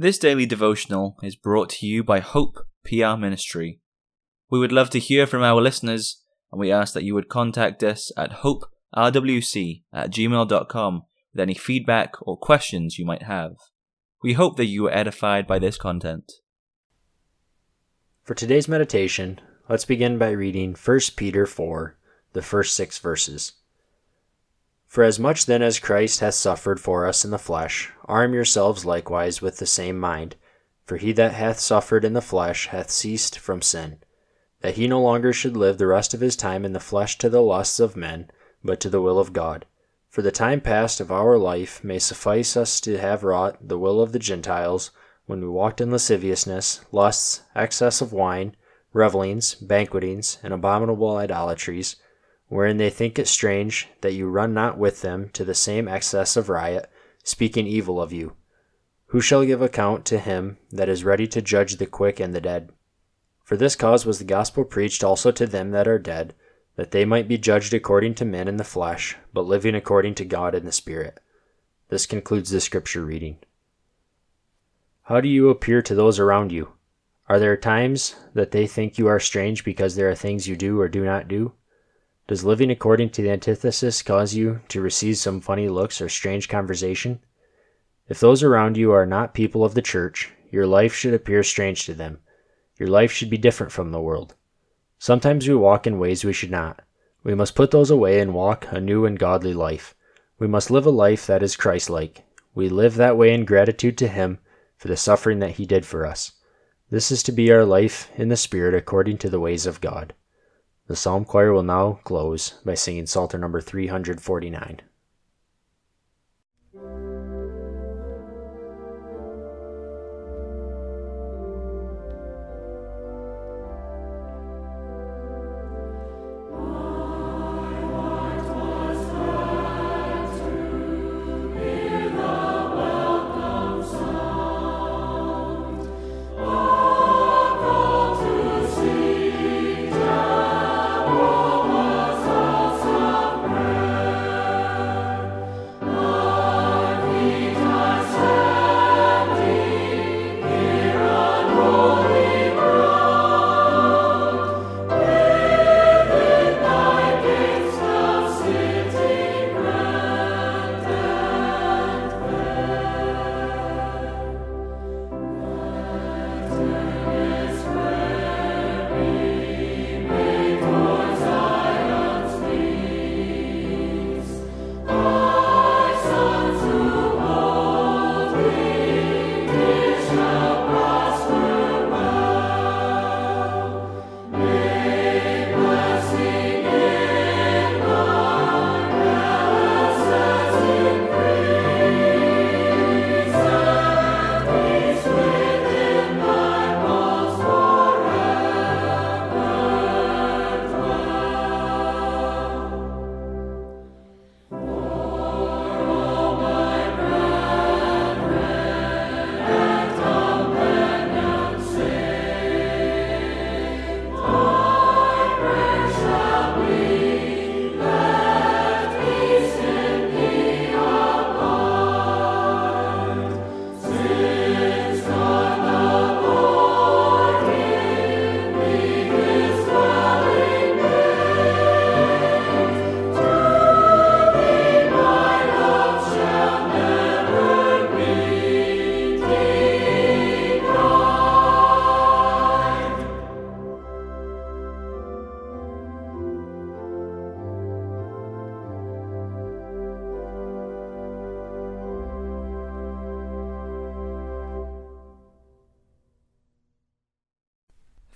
This daily devotional is brought to you by Hope PR Ministry. We would love to hear from our listeners, and we ask that you would contact us at hoperwc at gmail.com with any feedback or questions you might have. We hope that you were edified by this content. For today's meditation, let's begin by reading 1 Peter 4, the first six verses. For as much then as Christ hath suffered for us in the flesh, arm yourselves likewise with the same mind. For he that hath suffered in the flesh hath ceased from sin, that he no longer should live the rest of his time in the flesh to the lusts of men, but to the will of God. For the time past of our life may suffice us to have wrought the will of the Gentiles, when we walked in lasciviousness, lusts, excess of wine, revellings, banquetings, and abominable idolatries wherein they think it strange that you run not with them to the same excess of riot, speaking evil of you. Who shall give account to him that is ready to judge the quick and the dead? For this cause was the gospel preached also to them that are dead, that they might be judged according to men in the flesh, but living according to God in the Spirit. This concludes the scripture reading. How do you appear to those around you? Are there times that they think you are strange because there are things you do or do not do? Does living according to the antithesis cause you to receive some funny looks or strange conversation? If those around you are not people of the church, your life should appear strange to them. Your life should be different from the world. Sometimes we walk in ways we should not. We must put those away and walk a new and godly life. We must live a life that is Christ like. We live that way in gratitude to Him for the suffering that He did for us. This is to be our life in the Spirit according to the ways of God. The psalm choir will now close by singing Psalter number 349.